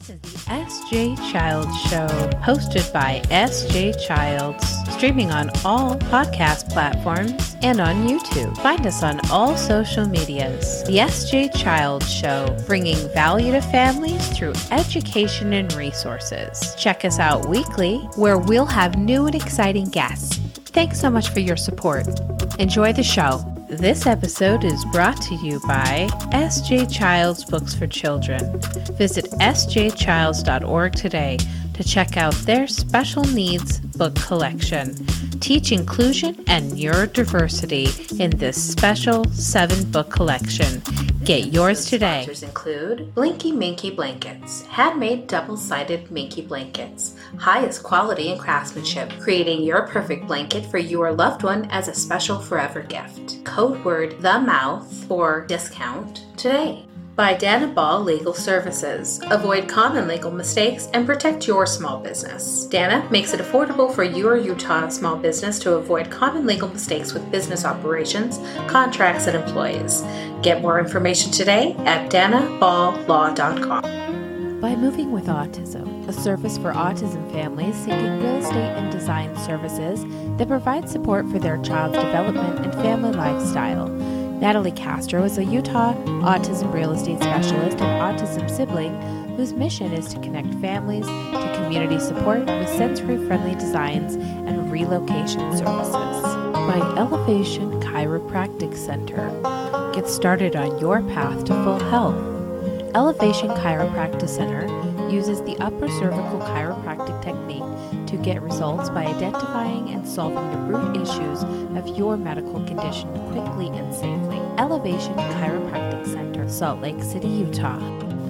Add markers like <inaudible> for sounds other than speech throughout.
This is the SJ Childs Show, hosted by SJ Childs, streaming on all podcast platforms and on YouTube. Find us on all social medias. The SJ Childs Show, bringing value to families through education and resources. Check us out weekly, where we'll have new and exciting guests. Thanks so much for your support. Enjoy the show. This episode is brought to you by SJ Childs Books for Children. Visit sjchilds.org today to check out their special needs book collection. Teach inclusion and neurodiversity in this special seven book collection. Get yours today. Sponsors include Blinky Minky Blankets, handmade double sided Minky blankets, highest quality and craftsmanship, creating your perfect blanket for your loved one as a special forever gift. Code word the mouth for discount today. By Dana Ball Legal Services. Avoid common legal mistakes and protect your small business. Dana makes it affordable for your Utah small business to avoid common legal mistakes with business operations, contracts, and employees. Get more information today at danaball.law.com. By Moving with Autism, a service for autism families seeking real estate and design services that provide support for their child's development and family lifestyle. Natalie Castro is a Utah autism real estate specialist and autism sibling whose mission is to connect families to community support with sensory friendly designs and relocation services. By Elevation Chiropractic Center. Get started on your path to full health. Elevation Chiropractic Center uses the upper cervical chiropractic technique get results by identifying and solving the root issues of your medical condition quickly and safely. Elevation Chiropractic Center, Salt Lake City, Utah.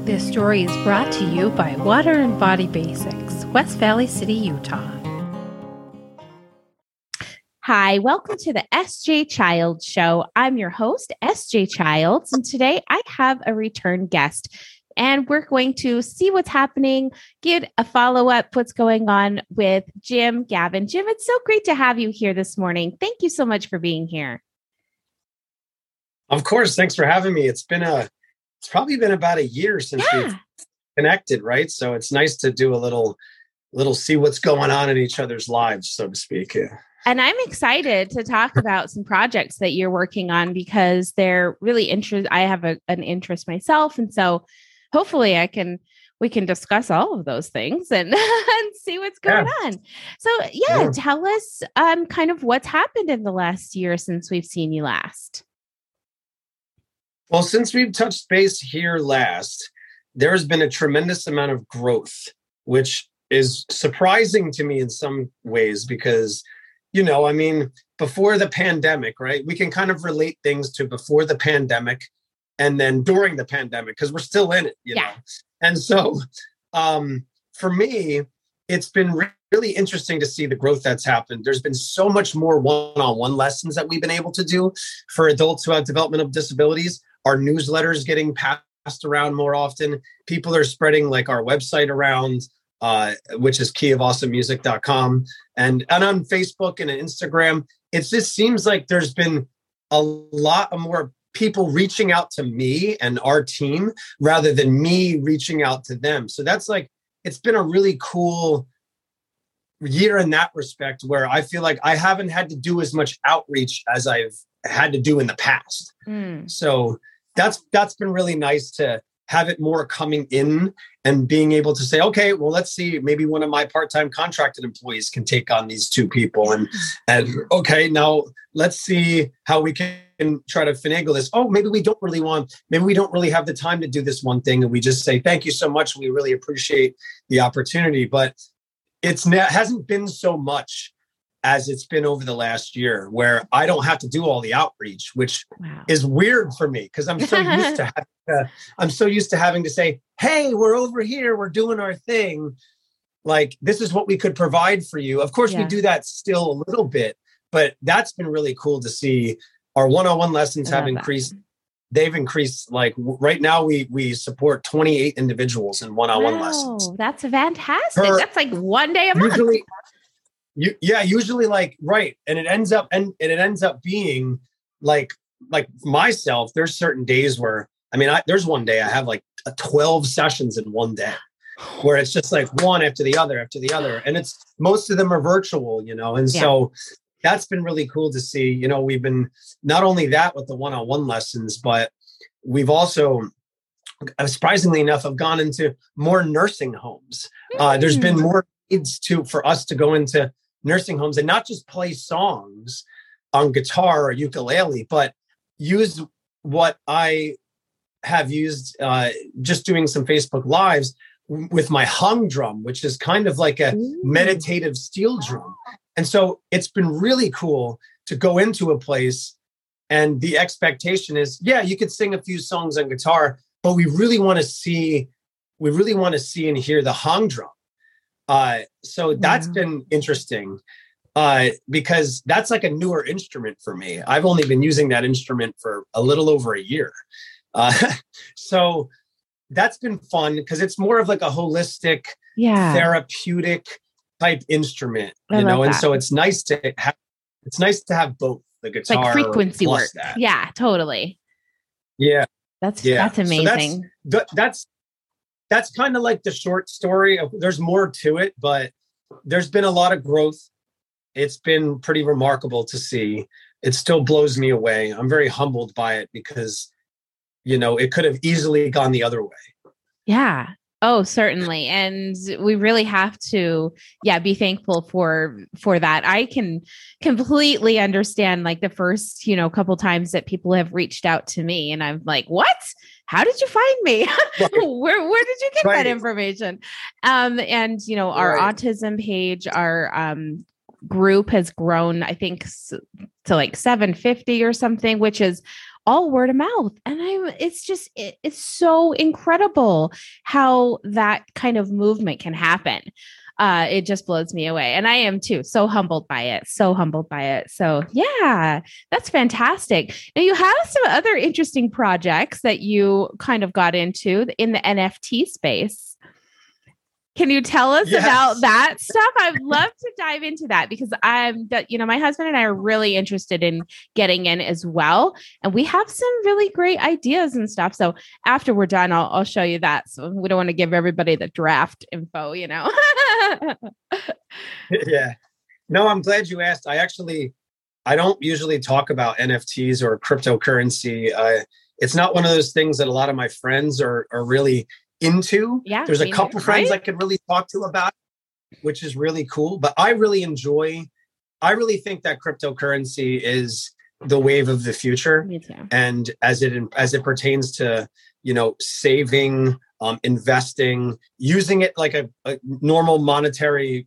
This story is brought to you by Water and Body Basics, West Valley City, Utah. Hi, welcome to the SJ Child Show. I'm your host, SJ Childs, and today I have a return guest. And we're going to see what's happening, get a follow up, what's going on with Jim Gaven. Jim, it's so great to have you here this morning. Thank you so much for being here. Of course. Thanks for having me. It's been a, it's probably been about a year since Yeah. we've connected, right? So it's nice to do a little, little see what's going on in each other's lives, so to speak. Yeah. And I'm excited to talk about some projects that you're working on because they're really interest. I have a, an interest myself, and so hopefully I can we can discuss all of those things and, <laughs> and see what's going on. So yeah, Yeah. tell us um kind of what's happened in the last year since we've seen you last. Well, since we've touched base here last, there has been a tremendous amount of growth, which is surprising to me in some ways because, you know, I mean, before the pandemic, right? We can kind of relate things to before the pandemic and then during the pandemic because we're still in it, you Yeah. know. And so, um, for me, it's been re- really interesting to see the growth that's happened. There's been so much more one-on-one lessons that we've been able to do for adults who have developmental disabilities. Our newsletters getting passed around more often. People are spreading like our website around, uh, which is keyofawesomemusic.com, and and on Facebook and Instagram. It just seems like there's been a lot of more people reaching out to me and our team rather than me reaching out to them. So that's like it's been a really cool year in that respect where I feel like I haven't had to do as much outreach as I've had to do in the past. Mm, So that's that's been really nice to have it more coming in and being able to say, okay, well, let's see, maybe one of my part-time contracted employees can take on these two people. And and okay, now let's see how we can try to finagle this. Oh, maybe we don't really want, maybe we don't really have the time to do this one thing. And we just say, thank you so much. We really appreciate the opportunity. But it's ne- hasn't been so much as it's been over the last year where I don't have to do all the outreach, which wow. is weird for me because I'm so used to <laughs> having to, I'm so used to having to say, "Hey, we're over here, we're doing our thing." Like this is what we could provide for you. Of course, Yeah. we do that still a little bit, but that's been really cool to see. Our one-on-one lessons I have love that. increased. They've increased. Like w- right now, we we support 28 individuals in one-on-one lessons. Wow, that's fantastic. Per- that's like one day a month. You, yeah, usually like right, and it ends up and, and it ends up being like like myself. There's certain days where I mean, I, there's one day I have like a 12 sessions in one day. <sighs> where it's just like one after the other after the other. And it's most of them are virtual, you know. And Yeah. so that's been really cool to see. You know, we've been not only that with the one-on-one lessons, but we've also uh, surprisingly enough have gone into more nursing homes. Uh, there's been Mm. more needs to for us to go into nursing homes and not just play songs on guitar or ukulele, but use what I have used uh, just doing some Facebook lives with my hang drum, which is kind of like a meditative steel drum. And so it's been really cool to go into a place and the expectation is, yeah, you could sing a few songs on guitar, but we really want to see, we really want to see and hear the hang drum. Uh, so that's Wow. been interesting uh, because that's like a newer instrument for me. I've only been using that instrument for a little over a year. Uh, <laughs> so that's been fun because it's more of like a holistic, Yeah. therapeutic type instrument, I you know, and that. so it's nice to have, it's nice to have both the guitar like frequency plus work. that. Yeah, totally. Yeah. That's Yeah. that's So that's- amazing. That's that's kind of like the short story of there's more to it but there's been a lot of growth it's been pretty remarkable to see it still blows me away i'm very humbled by it because you know it could have easily gone the other way Yeah. Oh, certainly. And we really have to yeah, be thankful for for that. I can completely understand like the first, you know, couple times that people have reached out to me and I'm like, "What? How did you find me? <laughs> Right. where where did you get Right. that information?" Um and you know, our Right. autism page, our um group has grown I think to like 750 or something, which is all word of mouth. And I'm it's just it, it's so incredible how that kind of movement can happen. Uh, it just blows me away. And I am too, so humbled by it, so humbled by it. So, yeah, that's fantastic. Now, you have some other interesting projects that you kind of got into in the NFT space. Can you tell us Yes. about that stuff? I'd love to dive into that because I'm that you know my husband and I are really interested in getting in as well, and we have some really great ideas and stuff. So after we're done, I'll, I'll show you that. So we don't want to give everybody the draft info, you know. <laughs> yeah no i'm glad you asked i actually i don't usually talk about nfts or cryptocurrency uh, it's not one of those things that a lot of my friends are, are really into Yeah, there's a couple friends right? i could really talk to about it, which is really cool but i really enjoy i really think that cryptocurrency is the wave of the future and as it as it pertains to you know saving um, investing using it like a, a normal monetary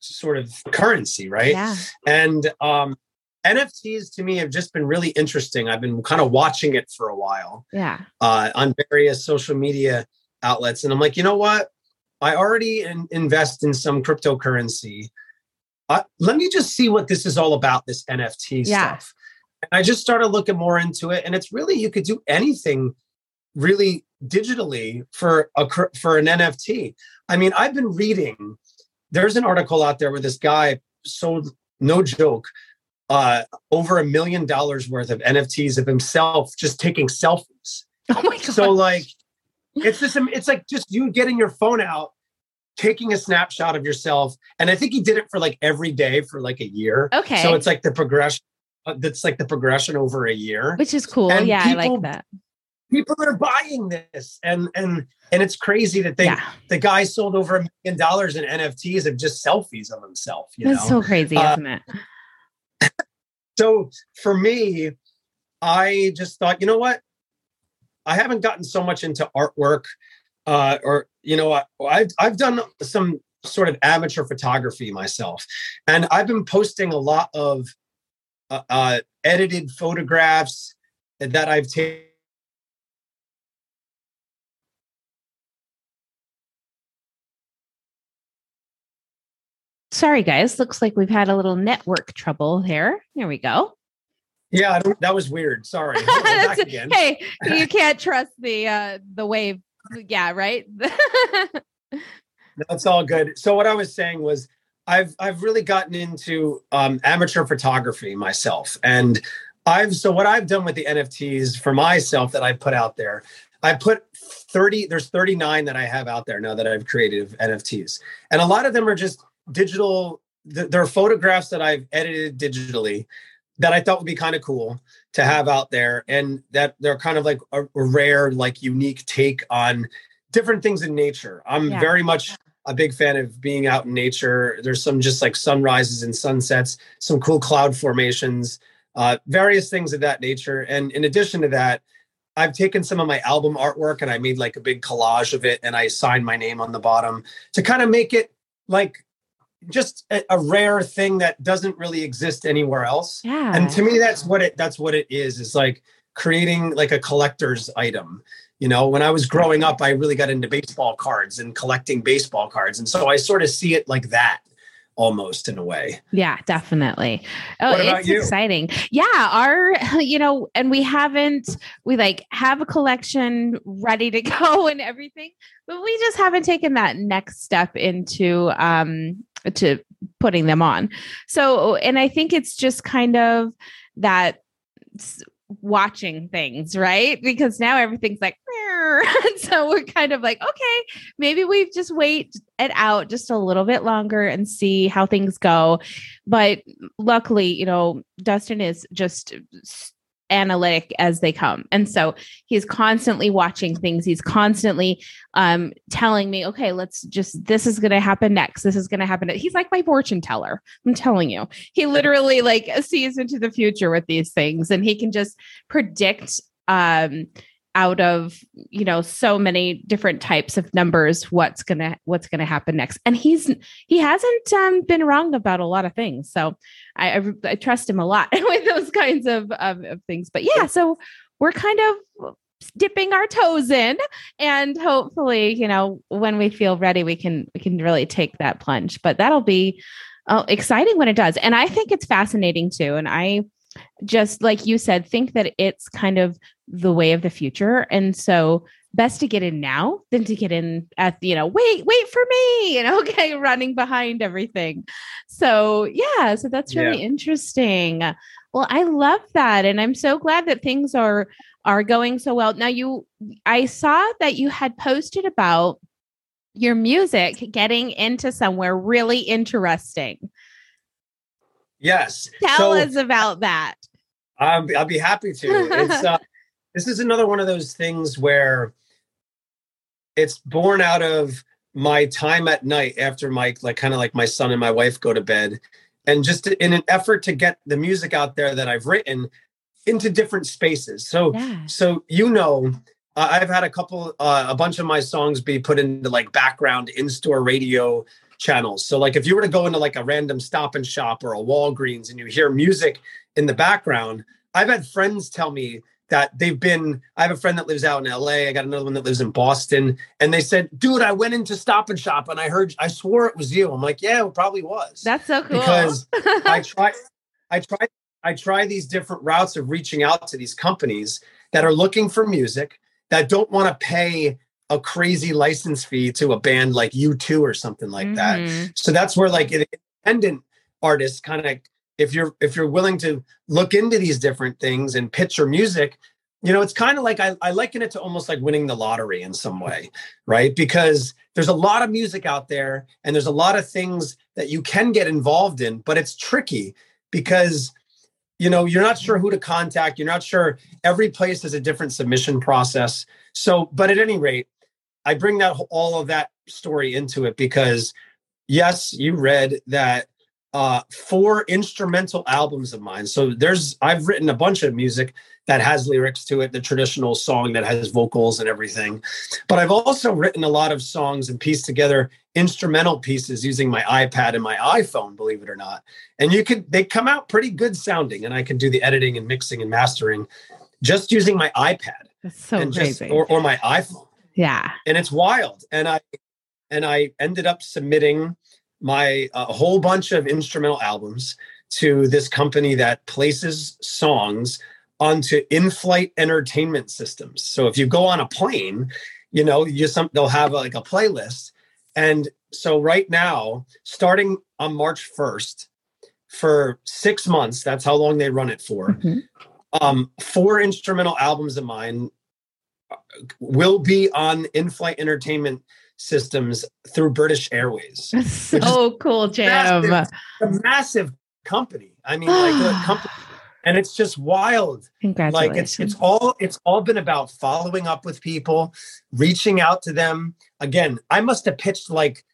sort of currency right Yeah. and um, nfts to me have just been really interesting i've been kind of watching it for a while Yeah. uh, on various social media outlets. And i'm like you know what? I already in- invest in some cryptocurrency. Uh, let me just see what this is all about this nft Yeah. stuff. And i just started looking more into it. And it's really you could do anything really digitally for a for an nft i mean i've been reading there's an article out there where this guy sold no joke uh, over a million dollars worth of nfts of himself just taking selfies. Oh my god. so like it's just it's like just you getting your phone out taking a snapshot of yourself and i think he did it for like every day for like a year okay. so it's like the progression uh, that's like the progression over a year which is cool. and Yeah, I people- like that. people are buying this and and and it's crazy that they Yeah. the guy sold over a million dollars in nfts of just selfies of himself you That's know so crazy, Uh, isn't it? <laughs> so for me i just thought you know what i haven't gotten so much into artwork uh, or you know I, I've, I've done some sort of amateur photography myself and i've been posting a lot of uh, uh, edited photographs that i've taken Sorry, guys. Looks like we've had a little network trouble here. There we go. Yeah that was weird sorry We're <laughs> back again hey, <laughs> you can't trust the uh the wave. Yeah, right. That's all good. So what I was saying was I've I've really gotten into um, amateur photography myself, and I've so what I've done with the NFTs for myself that I put out there, I put 30, there's 39 that I have out there now that I've created of NFTs. And a lot of them are just digital, they're photographs that I've edited digitally that I thought would be kind of cool to have out there. And that they're kind of like a, a rare, like unique take on different things in nature. I'm yeah. very much a big fan of being out in nature. There's some just like sunrises and sunsets, some cool cloud formations, uh, various things of that nature. And in addition to that, I've taken some of my album artwork and I made like a big collage of it and I signed my name on the bottom to kind of make it like just a, a, rare thing that doesn't really exist anywhere else. Yeah. And to me that's what it that's what it is. Is like creating like a collector's item. You know, when I was growing up, I really got into baseball cards and collecting baseball cards. And so I sort of see it like that almost in a way. Yeah, definitely. Oh, it's you? exciting. Yeah, our <laughs> you know, and we haven't we like have a collection ready to <laughs> go and everything, but we just haven't taken that next step into um to putting them on. So, and I think it's just kind of that watching things, right? Because now everything's like, <laughs> so we're kind of like, okay, maybe we've just wait it out just a little bit longer and see how things go. But luckily, you know, Dustin is just analytic as they come. And so he's constantly watching things. He's constantly um, telling me, okay, let's just, this is going to happen next. This is going to happen. He's like my fortune teller. I'm telling you, he literally like sees into the future with these things and he can just predict um, out of you know so many different types of numbers what's gonna what's gonna happen next. And he's he hasn't um, been wrong about a lot of things. So I, I, I trust him a lot <laughs> with those kinds of, of, of things. But yeah so we're kind of dipping our toes in and hopefully you know when we feel ready we can we can really take that plunge. But that'll be uh, exciting when it does. And i think it's fascinating too. And i just like you said, think that it's kind of the way of the future. And so best to get in now than to get in at, you know, wait, wait for me, <laughs> and okay, running behind everything. So yeah, so that's really yeah. interesting. Well, I love that. And I'm so glad that things are are going so well. Now you I saw that you had posted about your music getting into somewhere really interesting. Yes. Tell so, us about that. I'll be, I'll be happy to. It's <laughs> uh, this is another one of those things where it's born out of my time at night after my like kind of like my son and my wife go to bed and just in an effort to get the music out there that I've written into different spaces. So yeah. so you know uh, I've had a couple uh, a bunch of my songs be put into like background in-store radio channels. So like if you were to go into like a random stop and shop or a Walgreens and you hear music in the background, I've had friends tell me that they've been I have a friend that lives out in LA, I got another one that lives in Boston, and they said, "Dude, I went into Stop and Shop and I heard I swore it was you." I'm like, "Yeah, it probably was." That's so cool. Because I <laughs> try I try I try these different routes of reaching out to these companies that are looking for music that don't want to pay a crazy license fee to a band like U2 or something like mm-hmm. that. So that's where like independent artists kind of if you're if you're willing to look into these different things and pitch your music, you know, it's kind of like I, I liken it to almost like winning the lottery in some way, right? Because there's a lot of music out there and there's a lot of things that you can get involved in, but it's tricky because you know you're not sure who to contact you're not sure every place has a different submission process so but at any rate I bring that all of that story into it because yes, you read that uh four instrumental albums of mine. So there's I've written a bunch of music that has lyrics to it, the traditional song that has vocals and everything. But I've also written a lot of songs and pieced together instrumental pieces using my iPad and my iPhone, believe it or not. And you could they come out pretty good sounding and I can do the editing and mixing and mastering just using my iPad. That's so crazy. Just, or, or my iPhone. Yeah. And it's wild. And I and I ended up submitting my a uh, whole bunch of instrumental albums to this company that places songs onto in-flight entertainment systems. So if you go on a plane, you know, you some they'll have a, like a playlist. And so right now, starting on March 1st, for six months, that's how long they run it for. Mm-hmm. Um, four instrumental albums of mine will be on in-flight entertainment systems through British Airways. <laughs> So cool. Massive, a massive company. I mean, like the <sighs> company, and it's just wild. Congratulations. Like it's it's all it's all been about following up with people, reaching out to them. Again, I must have pitched like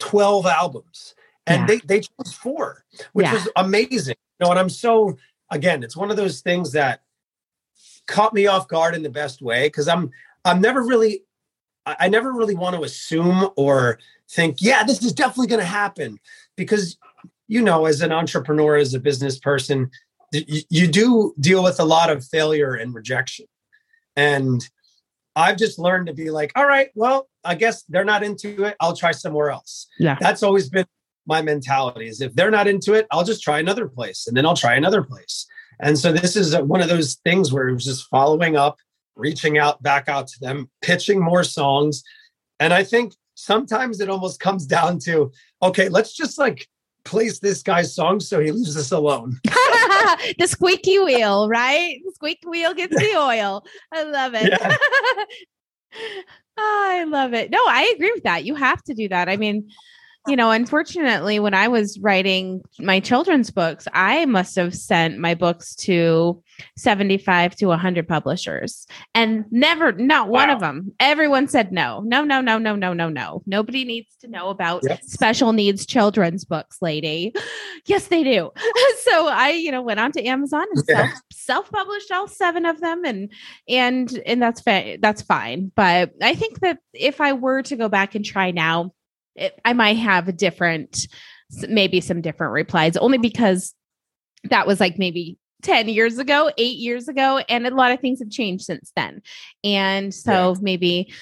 12 albums and Yeah. they they chose four, which Yeah. was amazing. You know, and I'm so again, it's one of those things that caught me off guard in the best way because I'm I'm never really I never really want to assume or think, yeah, this is definitely going to happen because you know, as an entrepreneur, as a business person, you, you do deal with a lot of failure and rejection. And I've just learned to be like, all right, well, I guess they're not into it. I'll try somewhere else. Yeah. That's always been my mentality is if they're not into it, I'll just try another place and then I'll try another place. And so this is one of those things where it was just following up, reaching out back out to them, pitching more songs. And I think sometimes it almost comes down to, okay, let's just like place this guy's song so he leaves us alone. <laughs> the squeaky wheel, right? The squeaky wheel gets the oil. I love it. Yeah. <laughs> Ah, I love it. No, I agree with that. You have to do that. I mean, you know, unfortunately, when I was writing my children's books, I must have sent my books to 75 to 100 publishers and never, not one of them, everyone said no, no, no, no, no, no, no, no. Nobody needs to know about Yep. special needs children's books, lady. <laughs> Yes, they do. <laughs> so I, you know, went on to Amazon and Yeah. self self published all seven of them, and and and that's fa- that's fine. But I think that if I were to go back and try now, it, I might have a different, maybe some different replies, only because that was like maybe 10 years ago, eight years ago, and a lot of things have changed since then. And so maybe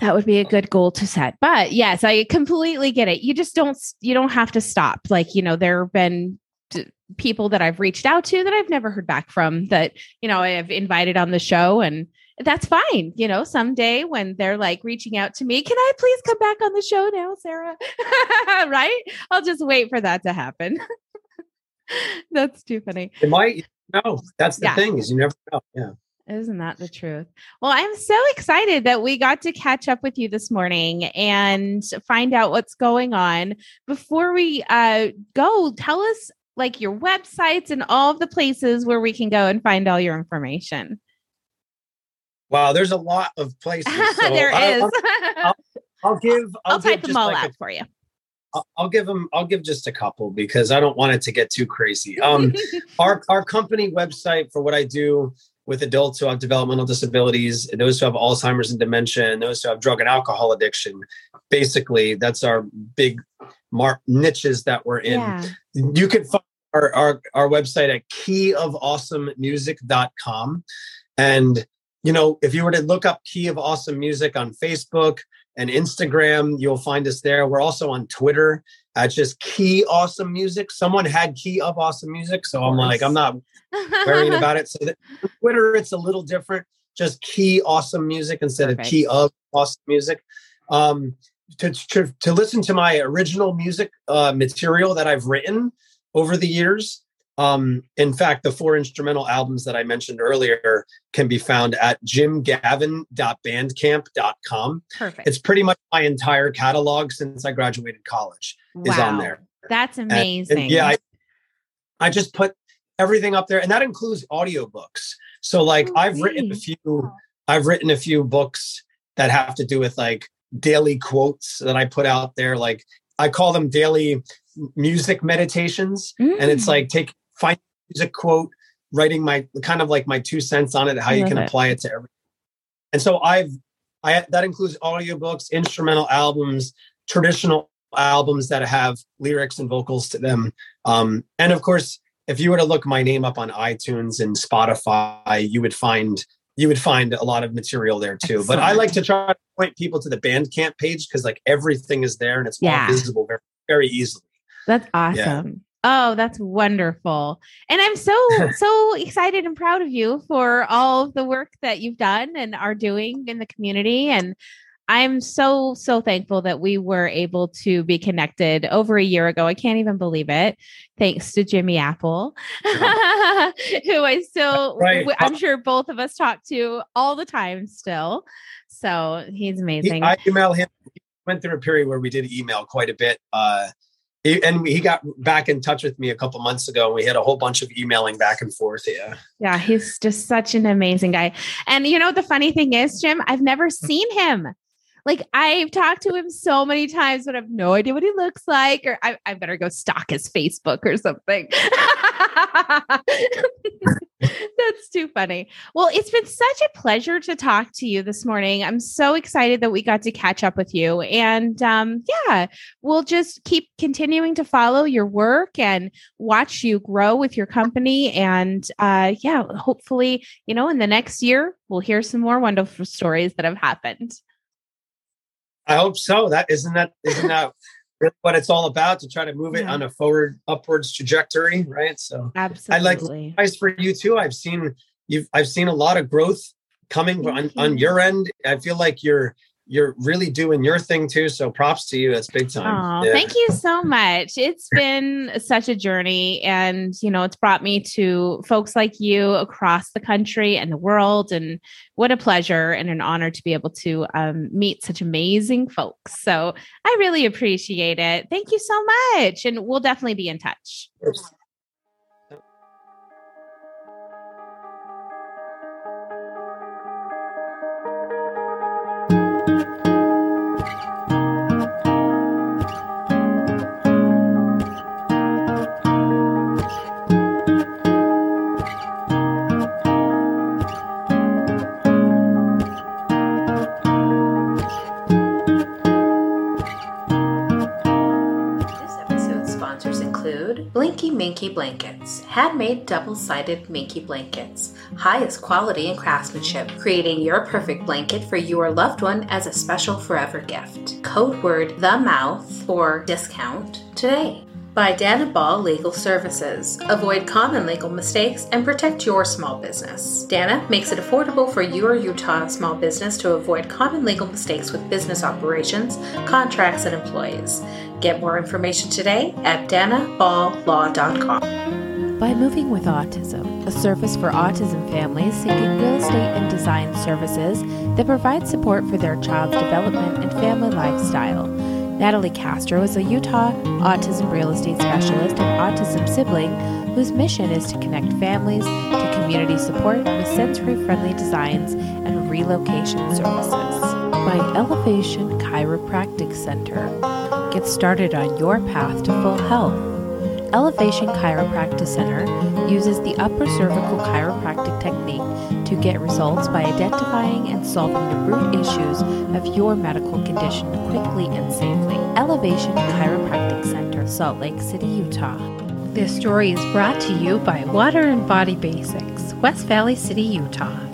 that would be a good goal to set. But yes, I completely get it. You just don't you don't have to stop. Like, you know, there have been people that I've reached out to that I've never heard back from that, you know, I have invited on the show and that's fine. You know, someday when they're like reaching out to me, can I please come back on the show now, Sarah? <laughs> right? I'll just wait for that to happen. <laughs> that's too funny. It might, no, that's the Yeah. thing is you never know. Yeah. Isn't that the truth? Well, I'm so excited that we got to catch up with you this morning and find out what's going on. Before we uh, go, tell us like your websites and all of the places where we can go and find all your information. Wow, there's a lot of places. <laughs> So there I- is. I'll- I'll give. <laughs> I'll, I'll give type them all like a out for you. I'll- I'll give them. I'll give just a couple because I don't want it to get too crazy. Um, <laughs> our our company website for what I do with adults who have developmental disabilities, those who have Alzheimer's and dementia, and those who have drug and alcohol addiction. Basically, that's our big mar- niches that we're in. yeah. You can find our, our, our website at keyofawesomemusic.com. And, you know, if you were to look up Key of Awesome Music on Facebook and Instagram, you'll find us there. We're also on Twitter at just Key Awesome Music. Someone had Key of Awesome Music. So I'm like, I'm not worrying about it. <laughs> So that, Twitter, it's a little different. Just Key Awesome Music instead Perfect. of Key of Awesome Music. Um, to, to, to listen to my original music uh, material that I've written over the years. Um, in fact, the four instrumental albums that I mentioned earlier can be found at jimgaven.bandcamp.com. Perfect. It's pretty much my entire catalog since I graduated college is on Wow. there. That's amazing. and yeah, I, I just put everything up there, and that includes audiobooks. So, like, Oh, I've written a few. I've written a few books that have to do with like daily quotes that I put out there. Like, I call them daily music meditations, and it's Mm. like take find a quote, writing my kind of like my two cents on it, how you can it. apply it to everything. And so I've I that includes audiobooks, instrumental albums, traditional albums that have lyrics and vocals to them. Um, and of course, if you were to look my name up on iTunes and Spotify, you would find you would find a lot of material there too. But I like to try to point people to the Bandcamp page because like everything is there and it's Yeah. all visible very, very easily. That's awesome. Oh, that's wonderful. And I'm so, <laughs> so excited and proud of you for all of the work that you've done and are doing in the community. And I'm so, so thankful that we were able to be connected over a year ago. I can't even believe it. Thanks to Jimmy Apple, <laughs> who I still, right. I'm sure both of us talk to all the time still. So he's amazing. He, I email him. He went through a period where we did email quite a bit. Uh, he, and he got back in touch with me a couple months ago and we had a whole bunch of emailing back and forth yeah. Yeah he's just such an amazing guy. And you know the funny thing is jim i've never hmm. seen him. Like I've talked to him so many times, but I have no idea what he looks like, or I, I better go stalk his Facebook or something. <laughs> <laughs> That's too funny. Well, it's been such a pleasure to talk to you this morning. I'm so excited that we got to catch up with you. And um, yeah, we'll just keep continuing to follow your work and watch you grow with your company. And uh, yeah, hopefully, you know, in the next year, we'll hear some more wonderful stories that have happened. I hope so. That isn't that isn't that really what it's all about to try to move it yeah. on a forward upwards trajectory, right? So absolutely. I like for you too. I've seen you've I've seen a lot of growth coming on, on your end. I feel like you're you're really doing your thing too. So props to you. That's big time. Oh, yeah. thank you so much. It's <laughs> been such a journey and you know, it's brought me to folks like you across the country and the world. And what a pleasure and an honor to be able to um, meet such amazing folks. So I really appreciate it. Thank you so much. And we'll definitely be in touch. Include blinky Minky Blankets, handmade double sided Minky blankets, highest quality and craftsmanship, creating your perfect blanket for your loved one as a special forever gift. Code word the mouth for discount today. By Dana Ball Legal Services. Avoid common legal mistakes and protect your small business. Dana makes it affordable for your Utah small business to avoid common legal mistakes with business operations, contracts, and employees. Get more information today at danaballlaw.com. By Moving with Autism, a service for autism families seeking real estate and design services that provide support for their child's development and family lifestyle. Natalie Castro is a Utah autism real estate specialist and autism sibling whose mission is to connect families to community support with sensory friendly designs and relocation services. By Elevation Chiropractic Center Get started on your path to full health. Elevation Chiropractic Center uses the upper cervical chiropractic technique to get results by identifying and solving the root issues of your medical condition quickly and safely. Elevation Chiropractic Center, Salt Lake City, Utah. This story is brought to you by Water and Body Basics, West Valley City, Utah.